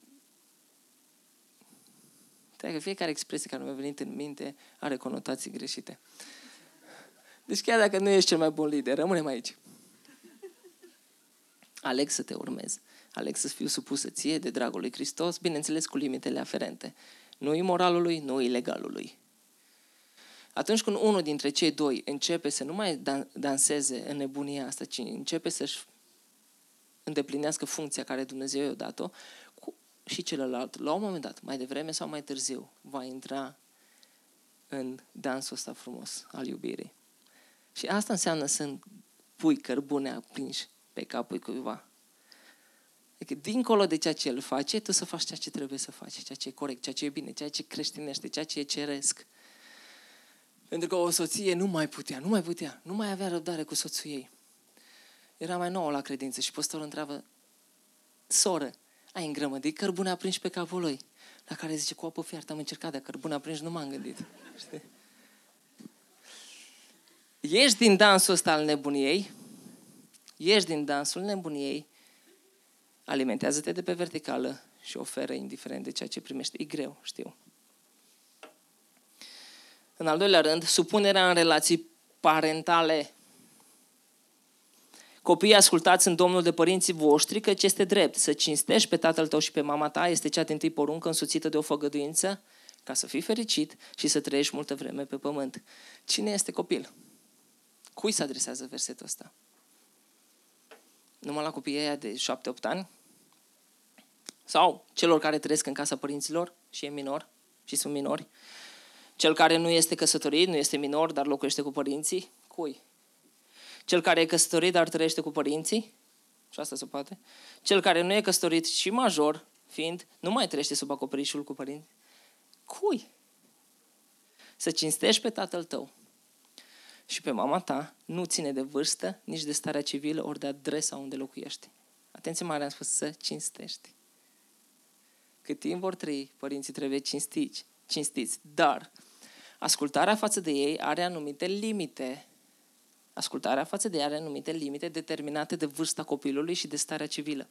că fiecare expresie care mi-a venit în minte are conotații greșite. Deci chiar dacă nu ești cel mai bun lider, rămânem aici. Aleg să te urmez. Aleg să fiu supusă ție de dragul lui Hristos, bineînțeles cu limitele aferente. Nu imoralului, nu ilegalului. Atunci când unul dintre cei doi începe să nu mai danseze în nebunia asta, ci începe să-și îndeplinească funcția care Dumnezeu i-a dat-o, și celălalt, la un moment dat, mai devreme sau mai târziu, va intra în dansul ăsta frumos al iubirii. Și asta înseamnă să pui cărbune aprinși pe capul cuiva. Adică, dincolo de ceea ce el face, tu să faci ceea ce trebuie să faci, ceea ce e corect, ceea ce e bine, ceea ce creștinește, ceea ce e ceresc. Pentru că o soție nu mai putea, nu mai putea, nu mai avea răbdare cu soțul ei. Era mai nouă la credință și păstorul întreabă, soră, ai îngrămădit cărbune aprins pe capul lui? La care zice, cu apă fiartă am încercat, dar cărbune aprins nu m-am gândit. Știi? Ești din dansul ăsta al nebuniei, ești din dansul nebuniei, alimentează-te de pe verticală și oferă indiferent de ceea ce primești. E greu, știu. În al doilea rând, supunerea în relații parentale. Copiii, ascultați în Domnul de părinții voștri, căci este drept să cinstești pe tatăl tău și pe mama ta, este cea din tâi poruncă însuțită de o făgăduință, ca să fii fericit și să trăiești multă vreme pe pământ. Cine este copil? Cui se adresează versetul ăsta? Numai la copiii aia de 7-8 ani? Sau celor care trăiesc în casa părinților și e minor și sunt minori? Cel care nu este căsătorit, nu este minor, dar locuiește cu părinții? Cui? Cel care e căsătorit, dar trăiește cu părinții? Și asta se poate. Cel care nu e căsătorit și major, fiind, nu mai trăiește sub acoperișul cu părinții? Cui? Să cinstești pe tatăl tău și pe mama ta nu ține de vârstă, nici de starea civilă, ori de adresa unde locuiești. Atenție mare, am spus să cinstești. Cât timp vor trăi, părinții trebuie cinstiți, cinstiți. Dar ascultarea față de ei are anumite limite. Ascultarea față de ei are anumite limite determinate de vârsta copilului și de starea civilă.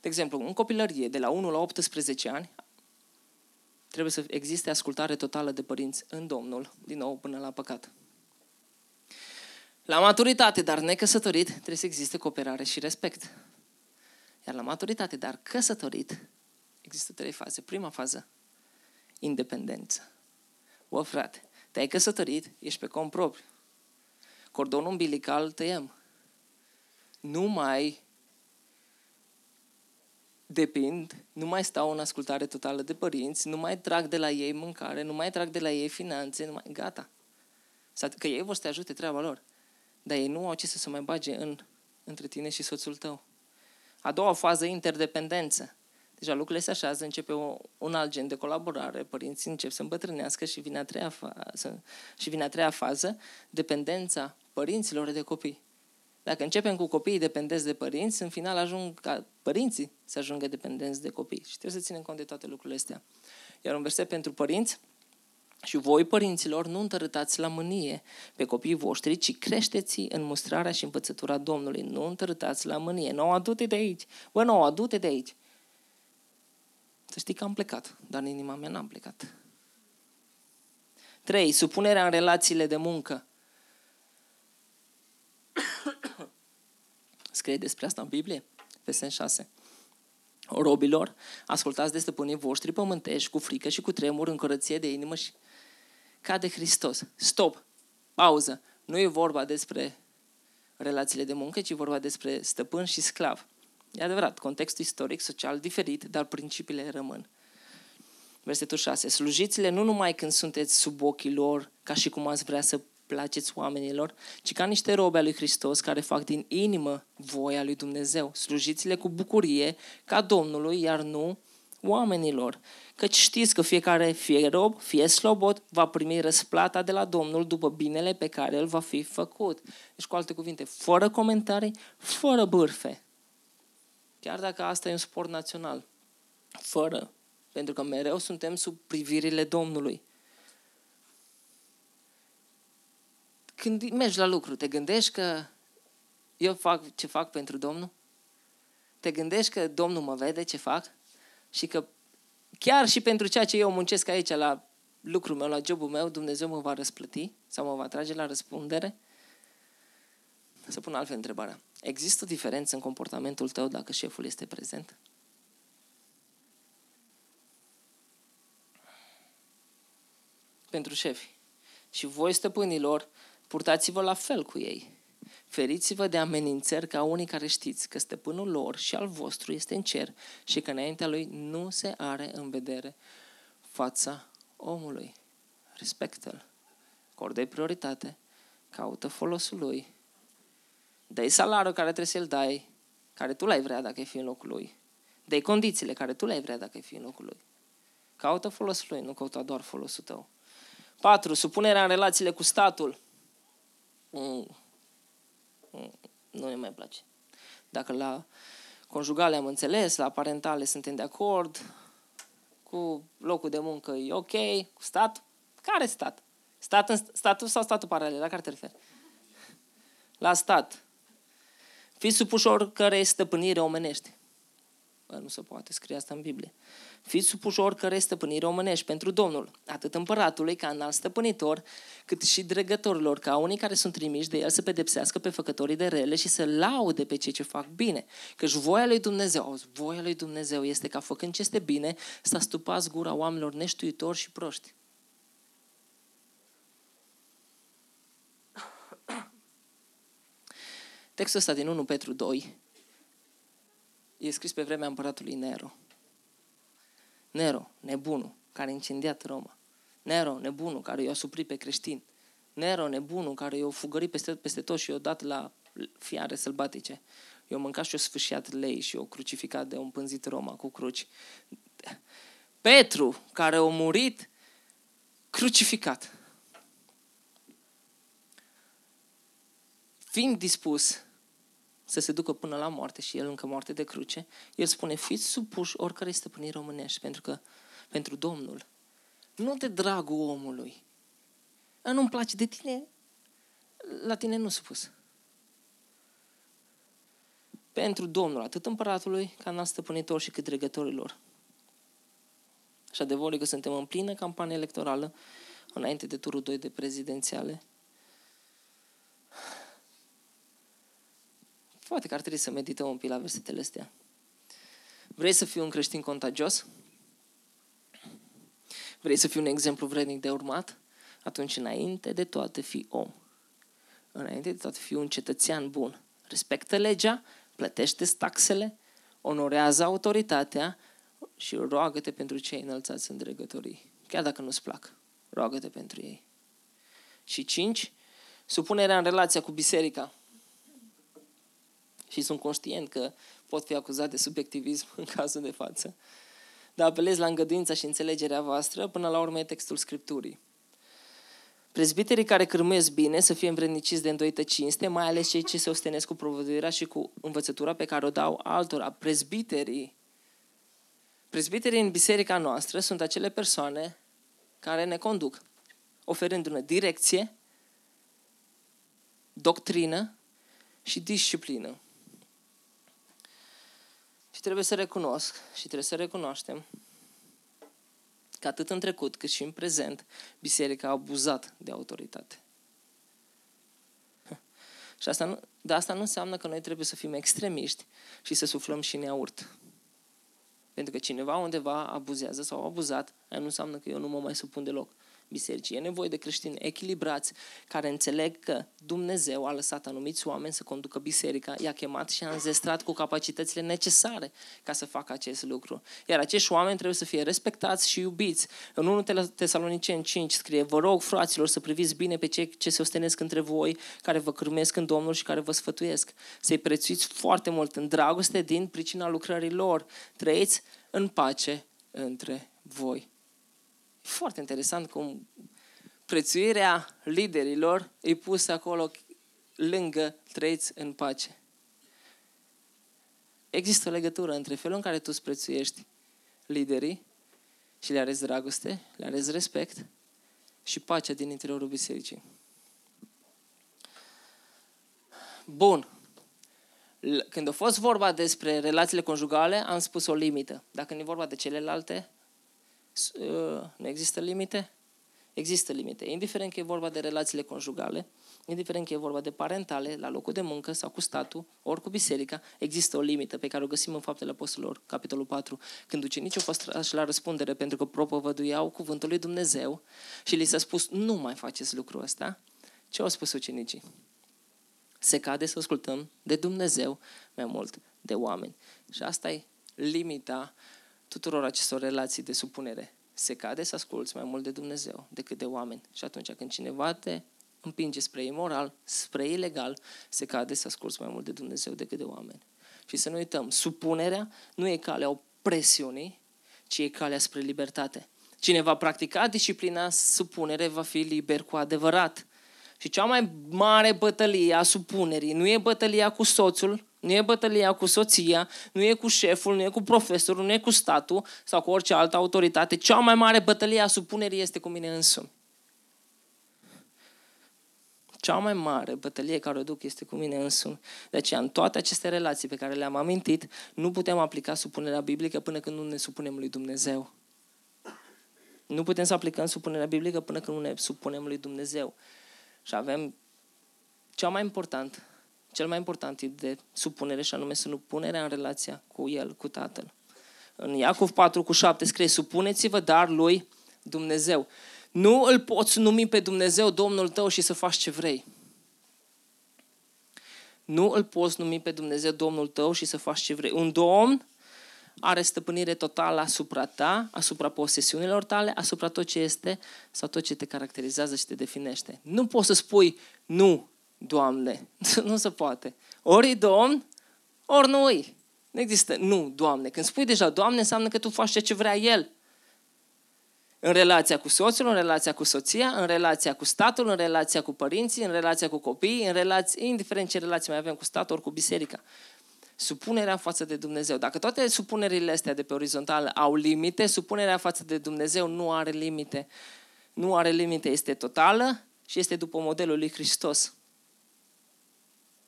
De exemplu, în copilărie, de la 1 la 18 ani, trebuie să existe ascultare totală de părinți în Domnul, din nou până la păcat. La maturitate, dar necăsătorit, trebuie să existe cooperare și respect. Iar la maturitate, dar căsătorit, există trei faze. Prima fază, independență. Bă, frate, te-ai căsătorit, ești pe cont propriu. Cordonul umbilical tăiem. Nu mai depind, nu mai stau în ascultare totală de părinți, nu mai trag de la ei mâncare, nu mai trag de la ei finanțe, nu mai... gata. Că ei vor să te ajute treaba lor. Dar ei nu au ce să se mai bage în, între tine și soțul tău. A doua fază, interdependență. Deja lucrurile se așează, începe o, un alt gen de colaborare, părinții încep să îmbătrânească și vine a treia fază, și vine a treia fază dependența părinților de copii. Dacă începem cu copiii dependenți de părinți, în final ajung ca părinții să ajungă dependenți de copii. Și trebuie să ținem cont de toate lucrurile astea. Iar un verset pentru părinți, și voi, părinților, nu întărâtați la mânie pe copiii voștri, ci creșteți în mustrarea și învățătura Domnului. Nu întărâtați la mânie. Nu, adu-te de aici. Bă, nu, adu-te de aici. Să știi că am plecat, dar în inima mea n-am plecat. 3. Supunerea în relațiile de muncă. Scrie despre asta în Biblie, pe 6. Robilor, ascultați de stăpânii voștri pământești cu frică și cu tremur în curăție de inimă și ca de Hristos. Stop! Pauză! Nu e vorba despre relațiile de muncă, ci e vorba despre stăpân și sclav. E adevărat, contextul istoric, social diferit, dar principiile rămân. Versetul 6. Slujiți-le nu numai când sunteți sub ochii lor, ca și cum ați vrea să placeți oamenilor, ci ca niște robe al lui Hristos care fac din inimă voia lui Dumnezeu. Slujiți-le cu bucurie ca Domnului, iar nu oamenilor. Căci știți că fiecare, fie rob, fie slobot, va primi răsplata de la Domnul după binele pe care îl va fi făcut. Deci, cu alte cuvinte, fără comentarii, fără bârfe. Chiar dacă asta e un sport național. Fără. Pentru că mereu suntem sub privirile Domnului. Când mergi la lucru, te gândești că eu fac ce fac pentru Domnul? Te gândești că Domnul mă vede ce fac? Și că chiar și pentru ceea ce eu muncesc aici la lucrul meu, la jobul meu, Dumnezeu mă va răsplăti sau mă va trage la răspundere? Să pun altfel întrebarea. Există o diferență în comportamentul tău dacă șeful este prezent? Pentru șefi. Și voi, stăpânilor, purtați-vă la fel cu ei. Feriți-vă de amenințări ca unii care știți că stăpânul lor și al vostru este în cer și că înaintea lui nu se are în vedere fața omului. Respectă-l. Acordă-i prioritate. Caută folosul lui dă salariul care trebuie să-l dai, care tu l-ai vrea dacă ai fi în locul lui. dă condițiile care tu le-ai vrea dacă ai fi în locul lui. Caută folosul lui, nu căuta doar folosul tău. 4. Supunerea în relațiile cu statul. Mm. Mm. Nu ne mai place. Dacă la conjugale am înțeles, la parentale suntem de acord, cu locul de muncă e ok, cu stat, care stat? Stat în, statul sau statul paralel? La care te referi? La stat. Fiți supuși oricărei stăpânire omenești. Bă, nu se poate scrie asta în Biblie. Fiți supuși oricare stăpânire omenești pentru Domnul, atât împăratului ca înalt stăpânitor, cât și dregătorilor, ca unii care sunt trimiși de el să pedepsească pe făcătorii de rele și să laude pe cei ce fac bine. Căci voia lui Dumnezeu, auzi, voia lui Dumnezeu este ca făcând ce este bine, să astupați gura oamenilor neștuitori și proști. Textul ăsta din 1 Petru 2 e scris pe vremea împăratului Nero. Nero, nebunul, care a incendiat Roma. Nero, nebunul, care i-a suprit pe creștini. Nero, nebunul, care i-a fugărit peste, peste tot și i-a dat la fiare sălbatice. i-a mâncat și i-a sfâșiat lei și i-a crucificat de un pânzit Roma cu cruci. Petru, care a murit crucificat. Fiind dispus să se ducă până la moarte și el încă moarte de cruce, el spune, fiți supuși oricare stăpâniri românești, pentru că pentru Domnul, nu de dragul omului. A, nu-mi place de tine, la tine nu supus. Pentru Domnul, atât împăratului, ca în stăpânitor și cât dregătorilor. Și adevărul că suntem în plină campanie electorală, înainte de turul 2 de prezidențiale, Poate că ar trebui să medităm un pic la versetele astea. Vrei să fii un creștin contagios? Vrei să fii un exemplu vrednic de urmat? Atunci, înainte de toate, fii om. Înainte de toate, fii un cetățean bun. Respectă legea, plătește taxele, onorează autoritatea și roagă-te pentru cei înălțați în dregătorii. Chiar dacă nu-ți plac, roagă-te pentru ei. Și cinci, supunerea în relația cu biserica și sunt conștient că pot fi acuzat de subiectivism în cazul de față. Dar apelez la îngăduința și înțelegerea voastră, până la urmă e textul Scripturii. Prezbiterii care cârmuiesc bine să fie învredniciți de îndoită cinste, mai ales cei ce se ostenesc cu provăduirea și cu învățătura pe care o dau altora. Prezbiterii, prezbiterii în biserica noastră sunt acele persoane care ne conduc, oferându-ne direcție, doctrină și disciplină. Și trebuie să recunosc și trebuie să recunoaștem că atât în trecut cât și în prezent, biserica a abuzat de autoritate. Și asta nu, dar asta nu înseamnă că noi trebuie să fim extremiști și să suflăm și neaurt. Pentru că cineva undeva abuzează sau a abuzat, aia nu înseamnă că eu nu mă mai supun deloc bisericii. E nevoie de creștini echilibrați care înțeleg că Dumnezeu a lăsat anumiți oameni să conducă biserica, i-a chemat și a înzestrat cu capacitățile necesare ca să facă acest lucru. Iar acești oameni trebuie să fie respectați și iubiți. În 1 Tesaloniceni 5 scrie, vă rog, fraților, să priviți bine pe cei ce se ostenesc între voi, care vă cârmesc în Domnul și care vă sfătuiesc. Să-i prețuiți foarte mult în dragoste din pricina lucrării lor. Trăiți în pace între voi. Foarte interesant cum prețuirea liderilor e pusă acolo lângă trăiți în pace. Există o legătură între felul în care tu îți prețuiești liderii și le arezi dragoste, le arezi respect și pacea din interiorul bisericii. Bun. Când a fost vorba despre relațiile conjugale, am spus o limită. Dacă nu e vorba de celelalte, Uh, nu există limite? Există limite. Indiferent că e vorba de relațiile conjugale, indiferent că e vorba de parentale, la locul de muncă sau cu statul, ori cu biserica, există o limită pe care o găsim în Faptele Apostolilor, capitolul 4, când ucenicii au fost trași la răspundere pentru că propovăduiau cuvântul lui Dumnezeu și li s-a spus, nu mai faceți lucrul ăsta. Ce au spus ucenicii? Se cade să ascultăm de Dumnezeu mai mult de oameni. Și asta e limita tuturor acestor relații de supunere. Se cade să asculți mai mult de Dumnezeu decât de oameni. Și atunci când cineva te împinge spre imoral, spre ilegal, se cade să asculți mai mult de Dumnezeu decât de oameni. Și să nu uităm, supunerea nu e calea opresiunii, ci e calea spre libertate. Cine va practica disciplina supunere va fi liber cu adevărat. Și cea mai mare bătălie a supunerii nu e bătălia cu soțul, nu e bătălia cu soția, nu e cu șeful, nu e cu profesorul, nu e cu statul sau cu orice altă autoritate. Cea mai mare bătălie a supunerii este cu mine însumi. Cea mai mare bătălie care o duc este cu mine însumi. De aceea, în toate aceste relații pe care le-am amintit, nu putem aplica supunerea biblică până când nu ne supunem lui Dumnezeu. Nu putem să aplicăm supunerea biblică până când nu ne supunem lui Dumnezeu. Și avem cea mai important, cel mai important tip de supunere și anume supunerea în relația cu El, cu Tatăl. În Iacov 4 cu 7 scrie, supuneți-vă dar lui Dumnezeu. Nu îl poți numi pe Dumnezeu Domnul tău și să faci ce vrei. Nu îl poți numi pe Dumnezeu Domnul tău și să faci ce vrei. Un domn are stăpânire totală asupra ta, asupra posesiunilor tale, asupra tot ce este sau tot ce te caracterizează și te definește. Nu poți să spui nu, Doamne. nu se poate. Ori Domn, ori nu Nu există nu, Doamne. Când spui deja Doamne, înseamnă că tu faci ce vrea El. În relația cu soțul, în relația cu soția, în relația cu statul, în relația cu părinții, în relația cu copiii, în relații, indiferent ce relații mai avem cu statul, ori cu biserica supunerea față de Dumnezeu. Dacă toate supunerile astea de pe orizontal au limite, supunerea față de Dumnezeu nu are limite. Nu are limite, este totală și este după modelul lui Hristos.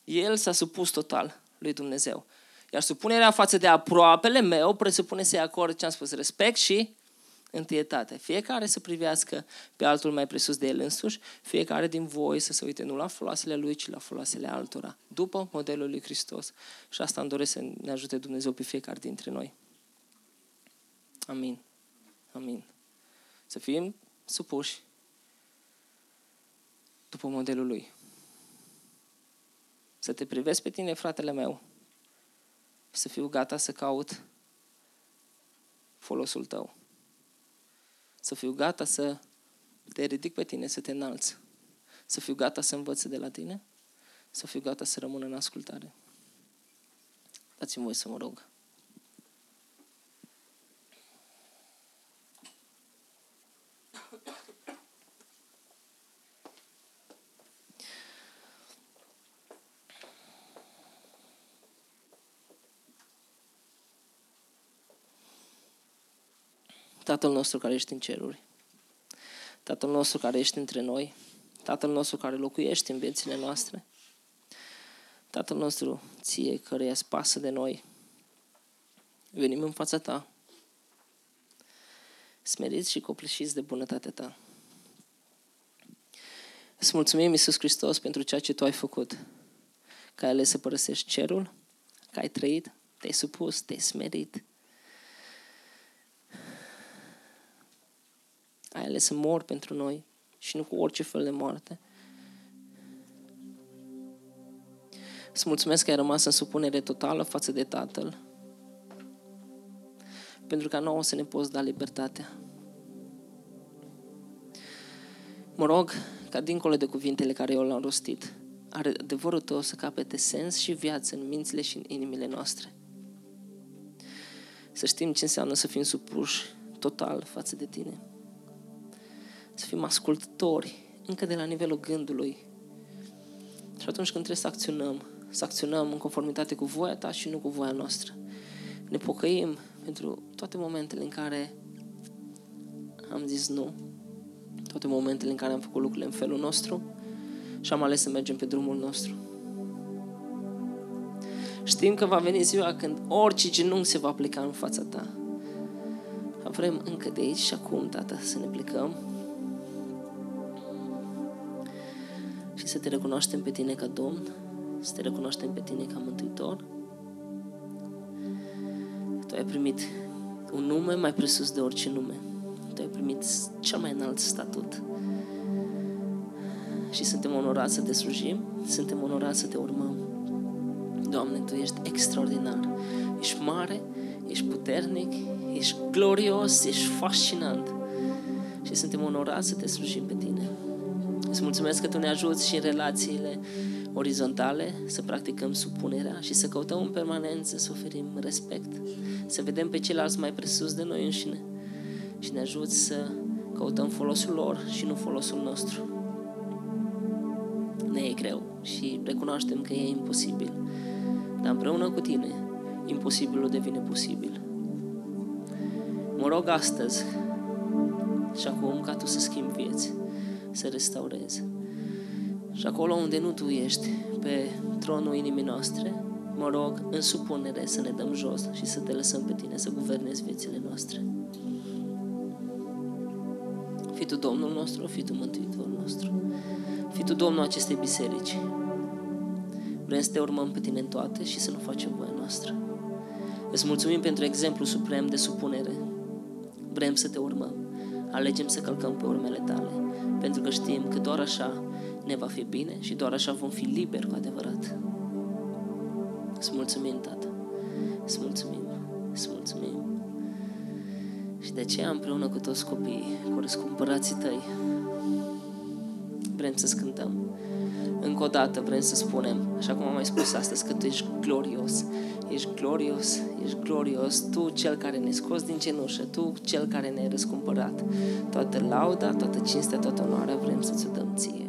El s-a supus total lui Dumnezeu. Iar supunerea față de aproapele meu presupune să-i acord, ce am spus, respect și întâietate. Fiecare să privească pe altul mai presus de el însuși, fiecare din voi să se uite nu la foloasele lui, ci la foloasele altora, după modelul lui Hristos. Și asta îmi doresc să ne ajute Dumnezeu pe fiecare dintre noi. Amin. Amin. Să fim supuși după modelul lui. Să te privesc pe tine, fratele meu, să fiu gata să caut folosul tău să fiu gata să te ridic pe tine, să te înalți, să fiu gata să învăț de la tine, să fiu gata să rămân în ascultare. Dați-mi voi să mă rog. Tatăl nostru care ești în ceruri, Tatăl nostru care ești între noi, Tatăl nostru care locuiești în viețile noastre, Tatăl nostru, ție care îți pasă de noi, venim în fața ta, smeriți și copleșiți de bunătatea ta. Îți mulțumim, Iisus Hristos, pentru ceea ce Tu ai făcut, că ai ales să părăsești cerul, că ai trăit, te-ai supus, te-ai smerit, ai ales să mor pentru noi și nu cu orice fel de moarte. Să mulțumesc că ai rămas în supunere totală față de Tatăl, pentru ca nouă să ne poți da libertatea. Mă rog ca dincolo de cuvintele care eu le-am rostit, are adevărul tău să capete sens și viață în mințile și în inimile noastre. Să știm ce înseamnă să fim supuși total față de tine să fim ascultători încă de la nivelul gândului. Și atunci când trebuie să acționăm, să acționăm în conformitate cu voia ta și nu cu voia noastră. Ne pocăim pentru toate momentele în care am zis nu, toate momentele în care am făcut lucrurile în felul nostru și am ales să mergem pe drumul nostru. Știm că va veni ziua când orice genunchi se va aplica în fața ta. Vrem încă de aici și acum, Tată, să ne plecăm și să te recunoaștem pe tine ca Domn, să te recunoaștem pe tine ca Mântuitor. Tu ai primit un nume mai presus de orice nume. Tu ai primit cel mai înalt statut. Și suntem onorați să te slujim, suntem onorați să te urmăm. Doamne, Tu ești extraordinar. Ești mare, ești puternic, ești glorios, ești fascinant. Și suntem onorați să te slujim pe Tine. Îți mulțumesc că Tu ne ajuți și în relațiile orizontale să practicăm supunerea și să căutăm în permanență să oferim respect, să vedem pe ceilalți mai presus de noi înșine și ne ajuți să căutăm folosul lor și nu folosul nostru. Ne e greu și recunoaștem că e imposibil, dar împreună cu tine, imposibilul devine posibil. Mă rog astăzi și acum ca tu să schimbi vieți, să restaurezi. Și acolo unde nu tu ești, pe tronul inimii noastre, mă rog, în supunere să ne dăm jos și să te lăsăm pe tine să guvernezi viețile noastre. Fii tu Domnul nostru, fii tu Mântuitorul nostru. Fii tu Domnul acestei biserici. Vrem să te urmăm pe tine în toate și să nu facem voia noastră. Îți mulțumim pentru exemplu suprem de supunere. Vrem să te urmăm. Alegem să călcăm pe urmele tale, pentru că știm că doar așa ne va fi bine și doar așa vom fi liberi cu adevărat. Îți mulțumim, Tată. Îți mulțumim. Îți mulțumim. Și de aceea, împreună cu toți copiii, cu răscumpărații tăi, vrem să cântăm. Încă o dată vrem să spunem, așa cum am mai spus astăzi, că Tu ești glorios. Ești glorios, ești glorios. Tu, Cel care ne scos din cenușă, Tu, Cel care ne-ai răscumpărat. Toată lauda, toată cinstea, toată onoarea vrem să-ți o dăm ție.